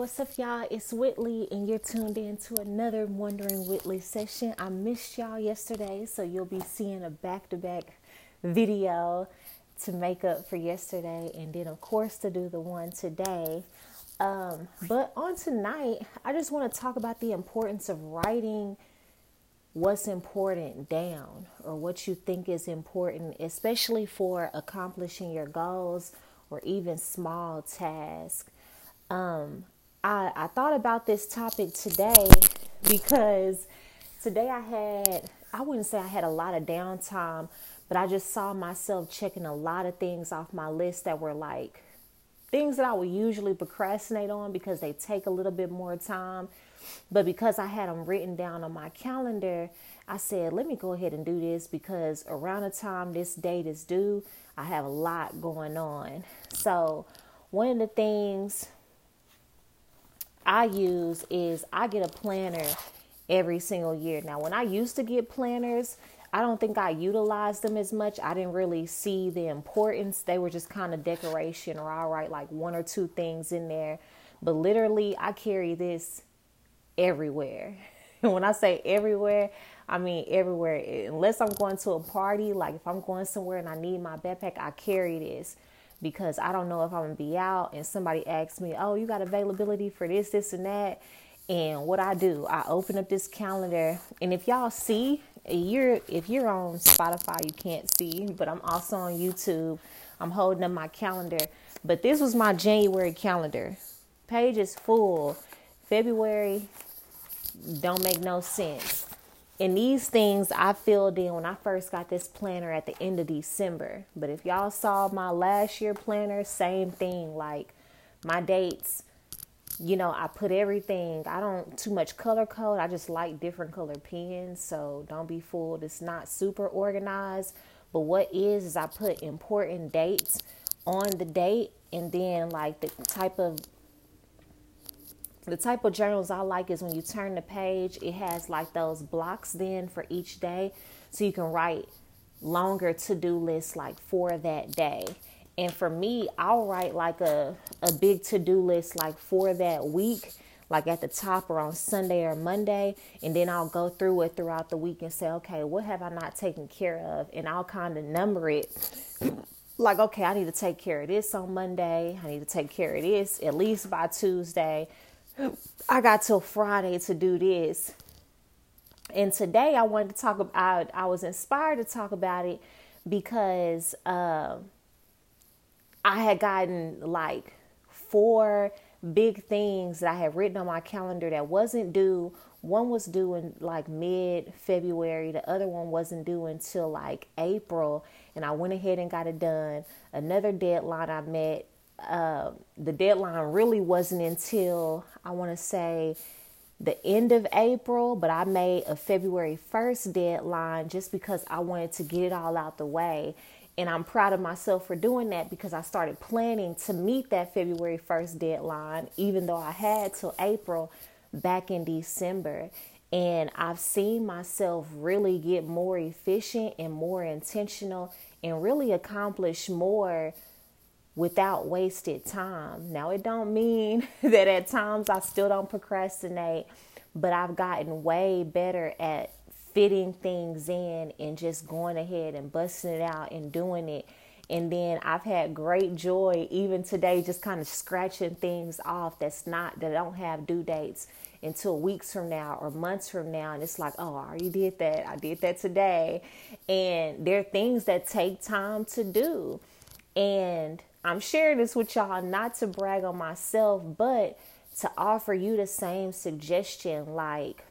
what's up, y'all? It's Whitley, and you're tuned in to another Wondering Whitley session. I missed y'all yesterday, so you'll be seeing a back to back video to make up for yesterday, and then, of course, to do the one today. Um, but on tonight, I just want to talk about the importance of writing what's important down or what you think is important, especially for accomplishing your goals or even small tasks. Um, I, I thought about this topic today because today I had, I wouldn't say I had a lot of downtime, but I just saw myself checking a lot of things off my list that were like things that I would usually procrastinate on because they take a little bit more time. But because I had them written down on my calendar, I said, let me go ahead and do this because around the time this date is due, I have a lot going on. So, one of the things I use is I get a planner every single year. Now, when I used to get planners, I don't think I utilized them as much. I didn't really see the importance. They were just kind of decoration, or I'll write like one or two things in there. But literally, I carry this everywhere. when I say everywhere, I mean everywhere. Unless I'm going to a party, like if I'm going somewhere and I need my backpack, I carry this because I don't know if I'm gonna be out and somebody asks me, "Oh, you got availability for this, this, and that." And what I do, I open up this calendar, and if y'all see, you're if you're on Spotify, you can't see, but I'm also on YouTube. I'm holding up my calendar, but this was my January calendar. Page is full. February don't make no sense. And these things I filled in when I first got this planner at the end of December. But if y'all saw my last year planner, same thing. Like my dates, you know, I put everything. I don't too much color code. I just like different color pens. So don't be fooled. It's not super organized. But what is is I put important dates on the date and then like the type of the type of journals I like is when you turn the page, it has like those blocks then for each day. So you can write longer to do lists like for that day. And for me, I'll write like a, a big to do list like for that week, like at the top or on Sunday or Monday. And then I'll go through it throughout the week and say, okay, what have I not taken care of? And I'll kind of number it like, okay, I need to take care of this on Monday. I need to take care of this at least by Tuesday. I got till Friday to do this. And today I wanted to talk about, I was inspired to talk about it because uh, I had gotten like four big things that I had written on my calendar that wasn't due. One was due in like mid February, the other one wasn't due until like April, and I went ahead and got it done. Another deadline I met uh, the deadline really wasn't until I want to say the end of April, but I made a February 1st deadline just because I wanted to get it all out the way. And I'm proud of myself for doing that because I started planning to meet that February 1st deadline, even though I had till April back in December. And I've seen myself really get more efficient and more intentional and really accomplish more without wasted time. Now it don't mean that at times I still don't procrastinate, but I've gotten way better at fitting things in and just going ahead and busting it out and doing it. And then I've had great joy even today just kind of scratching things off that's not that don't have due dates until weeks from now or months from now and it's like oh I already did that I did that today and there are things that take time to do and I'm sharing this with y'all not to brag on myself, but to offer you the same suggestion. Like,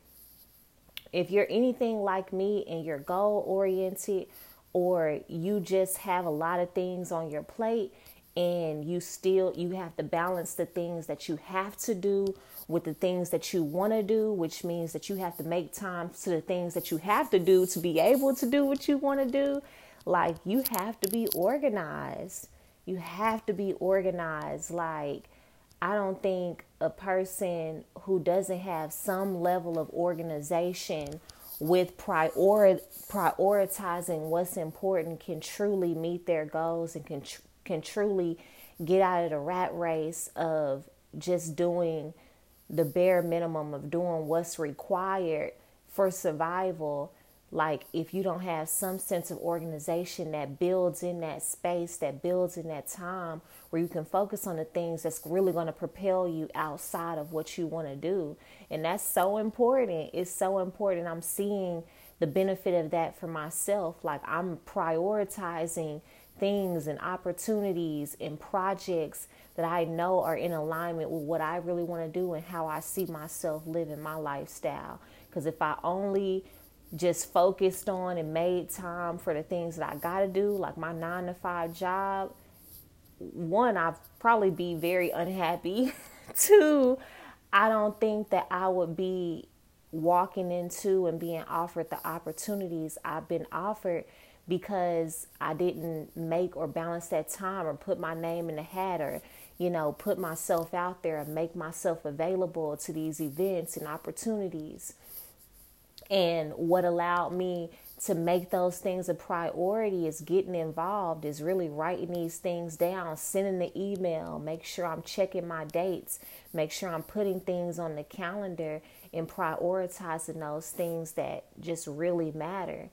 if you're anything like me and you're goal oriented, or you just have a lot of things on your plate and you still you have to balance the things that you have to do with the things that you want to do which means that you have to make time to the things that you have to do to be able to do what you want to do like you have to be organized you have to be organized. Like, I don't think a person who doesn't have some level of organization with prior, prioritizing what's important can truly meet their goals and can, can truly get out of the rat race of just doing the bare minimum of doing what's required for survival like if you don't have some sense of organization that builds in that space that builds in that time where you can focus on the things that's really going to propel you outside of what you want to do. And that's so important. It's so important. I'm seeing the benefit of that for myself. Like i'm prioritizing things and opportunities and projects that I know are in alignment with what I really want to do and how I see myself living my lifestyle. Because if I only just focused on and made time for the things that I got to do, like my nine to five job, one, I'd probably be very unhappy. Two, I don't think that I would be walking into and being offered the opportunities I've been offered because I didn't make or balance that time or put my name in the hat or, you know, put myself out there and make myself available to these events and opportunities. And what allowed me to make those things a priority is getting involved, is really writing these things down, sending the email, make sure I'm checking my dates, make sure I'm putting things on the calendar and prioritizing those things that just really matter.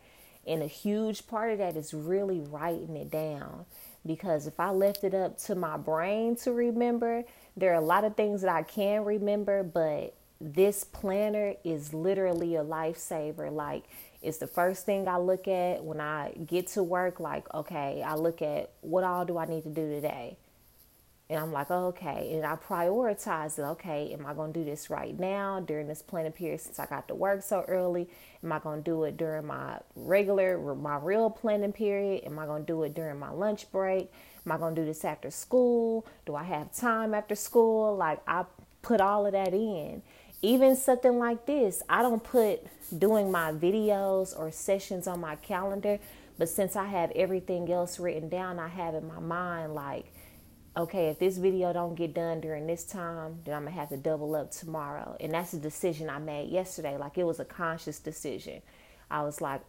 And a huge part of that is really writing it down. Because if I left it up to my brain to remember, there are a lot of things that I can remember, but this planner is literally a lifesaver. Like, it's the first thing I look at when I get to work. Like, okay, I look at what all do I need to do today? And I'm like, oh, okay. And I prioritize it. Okay, am I going to do this right now during this planning period since I got to work so early? Am I going to do it during my regular, my real planning period? Am I going to do it during my lunch break? Am I going to do this after school? Do I have time after school? Like, I put all of that in. Even something like this, I don't put doing my videos or sessions on my calendar, but since I have everything else written down, I have in my mind, like, okay, if this video don't get done during this time, then I'm gonna have to double up tomorrow. And that's a decision I made yesterday. Like it was a conscious decision. I was like,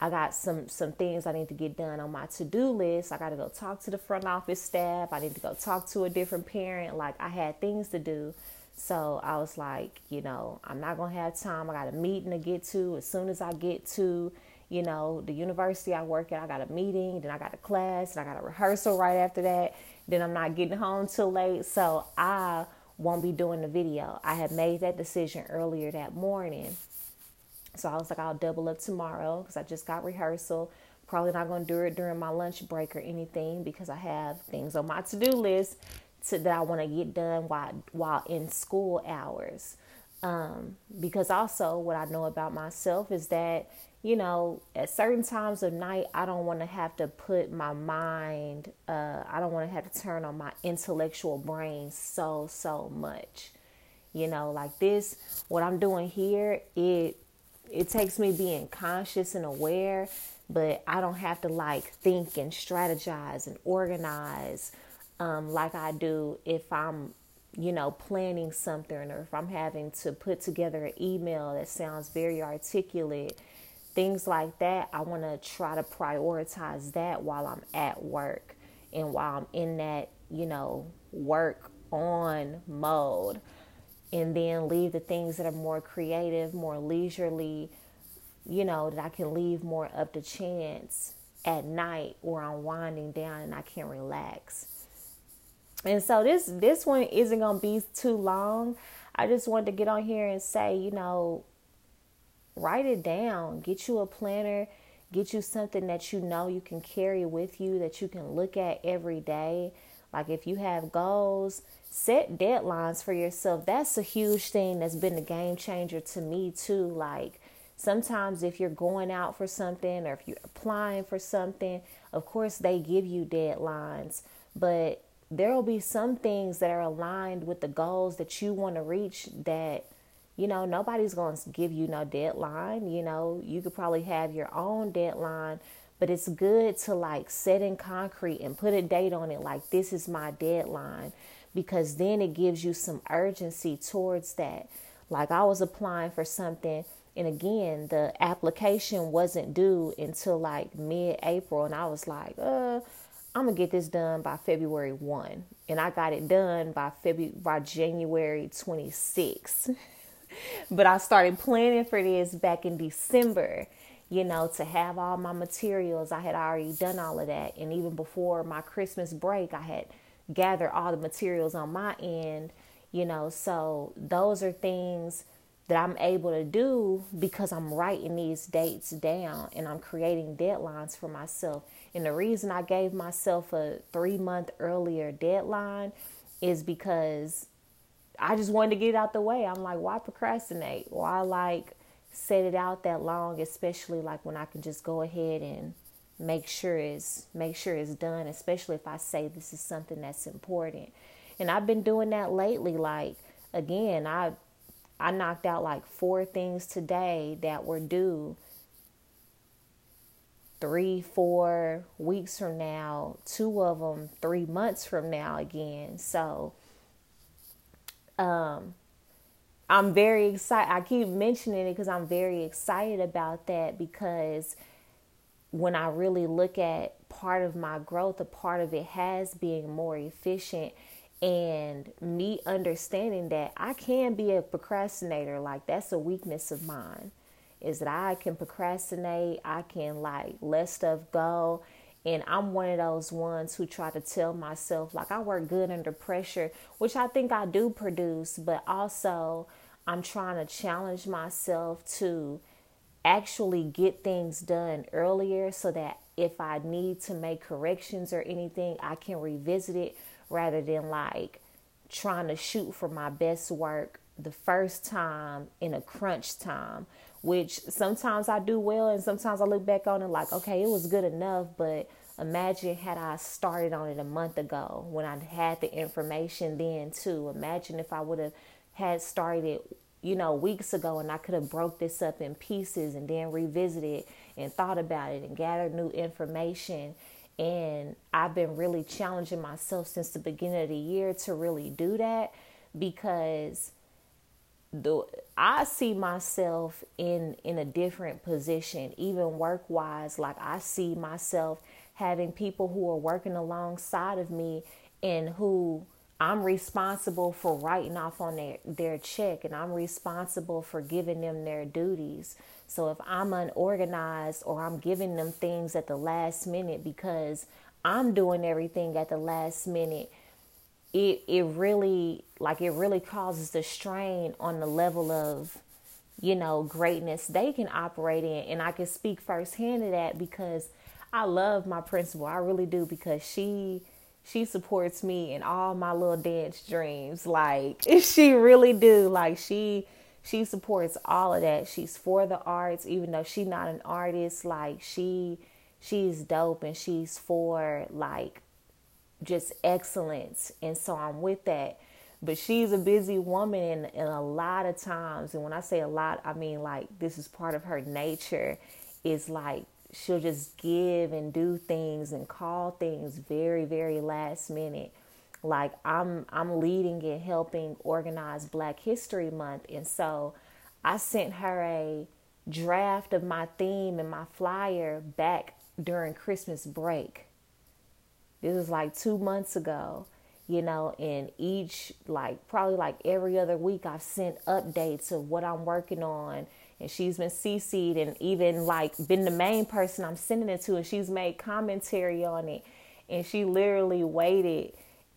I got some some things I need to get done on my to-do list. I got to go talk to the front office staff. I need to go talk to a different parent. Like I had things to do. So I was like, you know, I'm not going to have time. I got a meeting to get to as soon as I get to, you know, the university I work at. I got a meeting, then I got a class, and I got a rehearsal right after that then I'm not getting home till late. So I won't be doing the video. I had made that decision earlier that morning. So I was like, I'll double up tomorrow because I just got rehearsal. Probably not going to do it during my lunch break or anything because I have things on my to do list to, that I want to get done while, while in school hours. Um, because also, what I know about myself is that you know, at certain times of night, I don't want to have to put my mind, uh, I don't want to have to turn on my intellectual brain so, so much. You know, like this, what I'm doing here, it it takes me being conscious and aware, but I don't have to like think and strategize and organize um, like I do if I'm, you know, planning something or if I'm having to put together an email that sounds very articulate things like that, I want to try to prioritize that while I'm at work and while I'm in that, you know, work on mode. And then leave the things that are more creative, more leisurely, you know, that I can leave more up to chance at night or I'm winding down and I can relax. And so this this one isn't gonna be too long. I just wanted to get on here and say, you know, write it down. Get you a planner. Get you something that you know you can carry with you that you can look at every day. Like if you have goals, set deadlines for yourself. That's a huge thing that's been a game changer to me too. Like sometimes if you're going out for something or if you're applying for something, of course they give you deadlines, but there will be some things that are aligned with the goals that you want to reach that you know, nobody's going to give you no deadline. You know, you could probably have your own deadline, but it's good to like set in concrete and put a date on it like this is my deadline because then it gives you some urgency towards that. Like I was applying for something and again, the application wasn't due until like mid-April and I was like, "Uh, I'm gonna get this done by February 1. And I got it done by February by January 26. but I started planning for this back in December, you know, to have all my materials. I had already done all of that. And even before my Christmas break, I had gathered all the materials on my end, you know. So those are things that I'm able to do because I'm writing these dates down and I'm creating deadlines for myself. And the reason I gave myself a three month earlier deadline is because I just wanted to get out the way. I'm like, why procrastinate? Why like set it out that long, especially like when I can just go ahead and make sure it's make sure it's done, especially if I say this is something that's important. And I've been doing that lately. Like again, I I knocked out like four things today that were due three, four weeks from now, two of them three months from now again. So, um, I'm very excited. I keep mentioning it because I'm very excited about that because when I really look at part of my growth, a part of it has being more efficient and me understanding that I can be a procrastinator. Like that's a weakness of mine is that I can procrastinate, I can like let stuff go. And I'm one of those ones who try to tell myself, like, I work good under pressure, which I think I do produce, but also I'm trying to challenge myself to actually get things done earlier so that if I need to make corrections or anything, I can revisit it rather than like trying to shoot for my best work the first time in a crunch time which sometimes I do well and sometimes I look back on it like, okay, it was good enough, but imagine had I started on it a month ago when I had the information then too. Imagine if I would have had started, you know, weeks ago and I could have broke this up in pieces and then revisited and thought about it and gathered new information. And I've been really challenging myself since the beginning of the year to really do that because the I see myself in in a different position, even work wise. Like I see myself having people who are working alongside of me and who I'm responsible for writing off on their, their check and I'm responsible for giving them their duties. So if I'm unorganized or I'm giving them things at the last minute because I'm doing everything at the last minute, it it really like it really causes the strain on the level of you know greatness they can operate in. And I can speak firsthand to that because I love my principal. I really do because she she supports me in all my little dance dreams. Like if she really do. Like she she supports all of that she's for the arts even though she's not an artist like she she's dope and she's for like just excellence. And so I'm with that. But she's a busy woman, and, and a lot of times, and when I say a lot, I mean like this is part of her nature, is like she'll just give and do things and call things very, very last minute. Like I'm I'm leading and helping organize Black History Month, and so I sent her a draft of my theme and my flyer back during Christmas break this is like two months ago, you know, and each, like, probably like every other week, I've sent updates of what I'm working on. And she's been CC'd and even like been the main person I'm sending it to, and she's made commentary on it. And she literally waited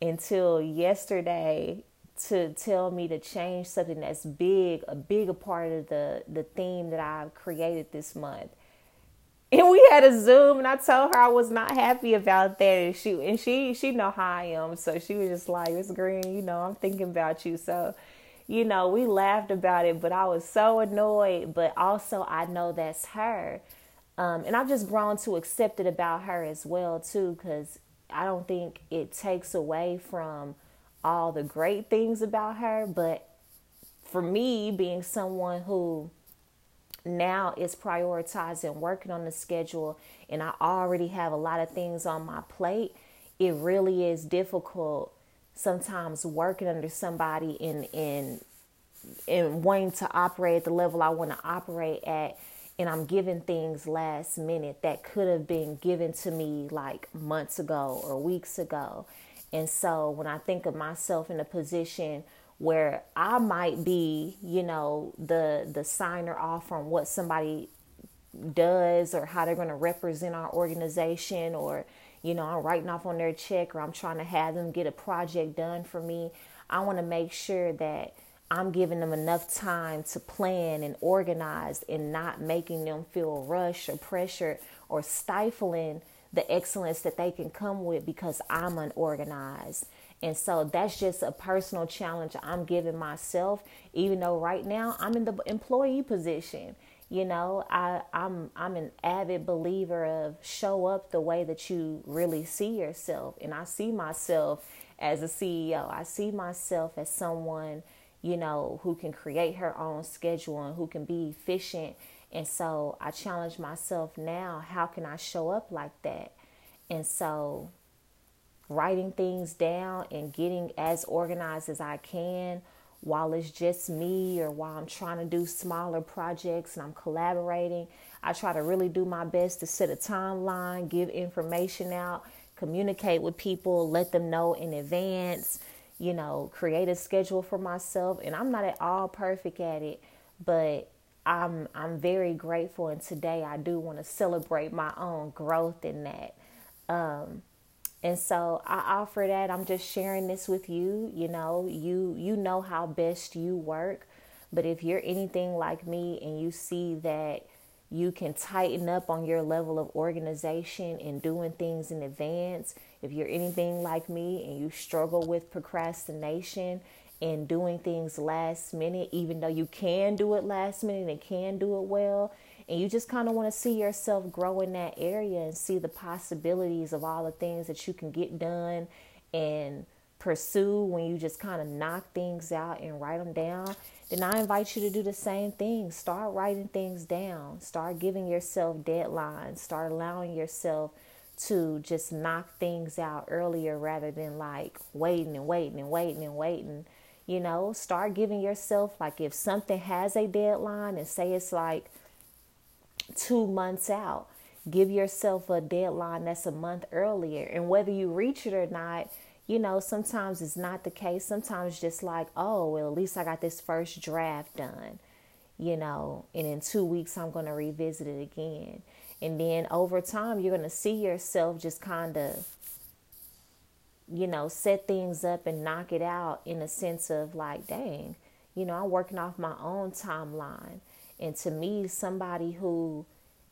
until yesterday to tell me to change something that's big, a bigger part of the the theme that I've created this month. And we had a zoom and i told her i was not happy about that. And she and she she know how i am. So she was just like miss green you know i'm thinking about you. So you know we laughed about it but i was so annoyed. But also i know that's her. Um, and i've just grown to accept it about her as well too because i don't think it takes away from all the great things about her but for me being someone who now is prioritizing working on the schedule and I already have a lot of things on my plate, it really is difficult sometimes working under somebody in in and wanting to operate at the level I want to operate at and I'm giving things last minute that could have been given to me like months ago or weeks ago. And so when I think of myself in a position where I might be, you know, the the signer off on what somebody does or how they're going to represent our organization or you know, I'm writing off on their check or I'm trying to have them get a project done for me. I want to make sure that I'm giving them enough time to plan and organize and not making them feel rushed or pressured or stifling the excellence that they can come with because I'm unorganized. And so that's just a personal challenge I'm giving myself, even though right now I'm in the employee position. You know, I, I'm I'm an avid believer of show up the way that you really see yourself. And I see myself as a CEO. I see myself as someone you know, who can create her own schedule and who can be efficient. And so I challenge myself now how can I show up like that? And so writing things down and getting as organized as I can while it's just me or while I'm trying to do smaller projects and I'm collaborating. I try to really do my best to set a timeline, give information out, communicate with people, let them know in advance you know, create a schedule for myself. And I'm not at all perfect at it, but I'm I'm very grateful. And today I do want to celebrate my own growth in that. Um, and so I offer that. I'm just sharing this with you. You know, you you know how best you work, but if you're anything like me and you see that you can tighten up on your level of organization and doing things in advance. If you're anything like me and you struggle with procrastination and doing things last minute, even though you can do it last minute and can do it well, and you just kind of want to see yourself grow in that area and see the possibilities of all the things that you can get done and pursue when you just kind of knock things out and write them down then I invite you to do the same thing. Start writing things down. Start giving yourself deadlines. Start allowing yourself to just knock things out earlier rather than like waiting and waiting and waiting and waiting. You know, start giving yourself like if something has a deadline and say it's like two months out, give yourself a deadline that's a month earlier. And whether you reach it or not, you know, sometimes it's not the case. Sometimes just like, oh, well, at least I got this first draft done, you know, and in two weeks I'm going to revisit it again. And then over time, you're going to see yourself just kind of, you know, set things up and knock it out in a sense of like, dang, you know, I'm working off my own timeline. And to me, somebody who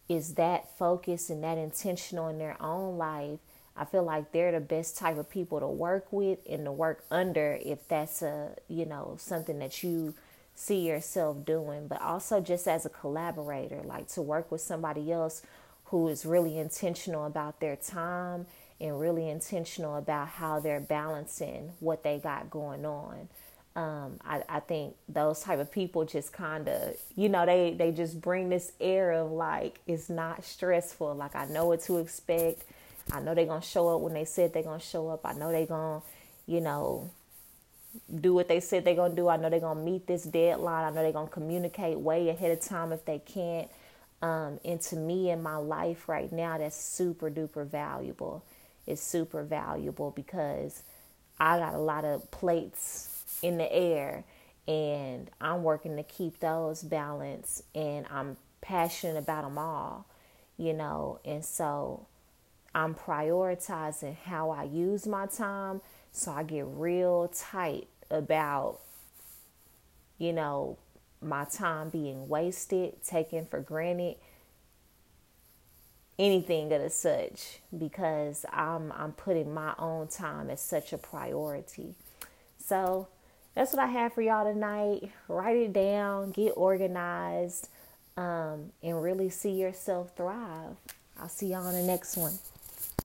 is that focused and that intentional in their own life I feel like they're the best type of people to work with and to work under if that's a, you know, something that you see yourself doing, but also just as a collaborator, like to work with somebody else who is really intentional about their time and really intentional about how they're balancing what they got going on. Um, I, I think those type of people just kind of, you know, they, they just bring this air of like, it's not stressful. Like I know what to expect. I know they're gonna show up when they said they're gonna show up. I know they're gonna, you know, do what they said they're gonna do. I know they're gonna meet this deadline. I know they're gonna communicate way ahead of time if they can't. Um, and to me in my life right now, that's super duper valuable. It's super valuable because I got a lot of plates in the air and I'm working to keep those balanced and I'm passionate about them all, you know, and so I'm prioritizing how I use my time. So I get real tight about, you know, my time being wasted, taken for granted, anything of the such, because I'm I'm putting my own time as such a priority. So that's what I have for y'all tonight. Write it down, get organized, um, and really see yourself thrive. I'll see y'all on the next one.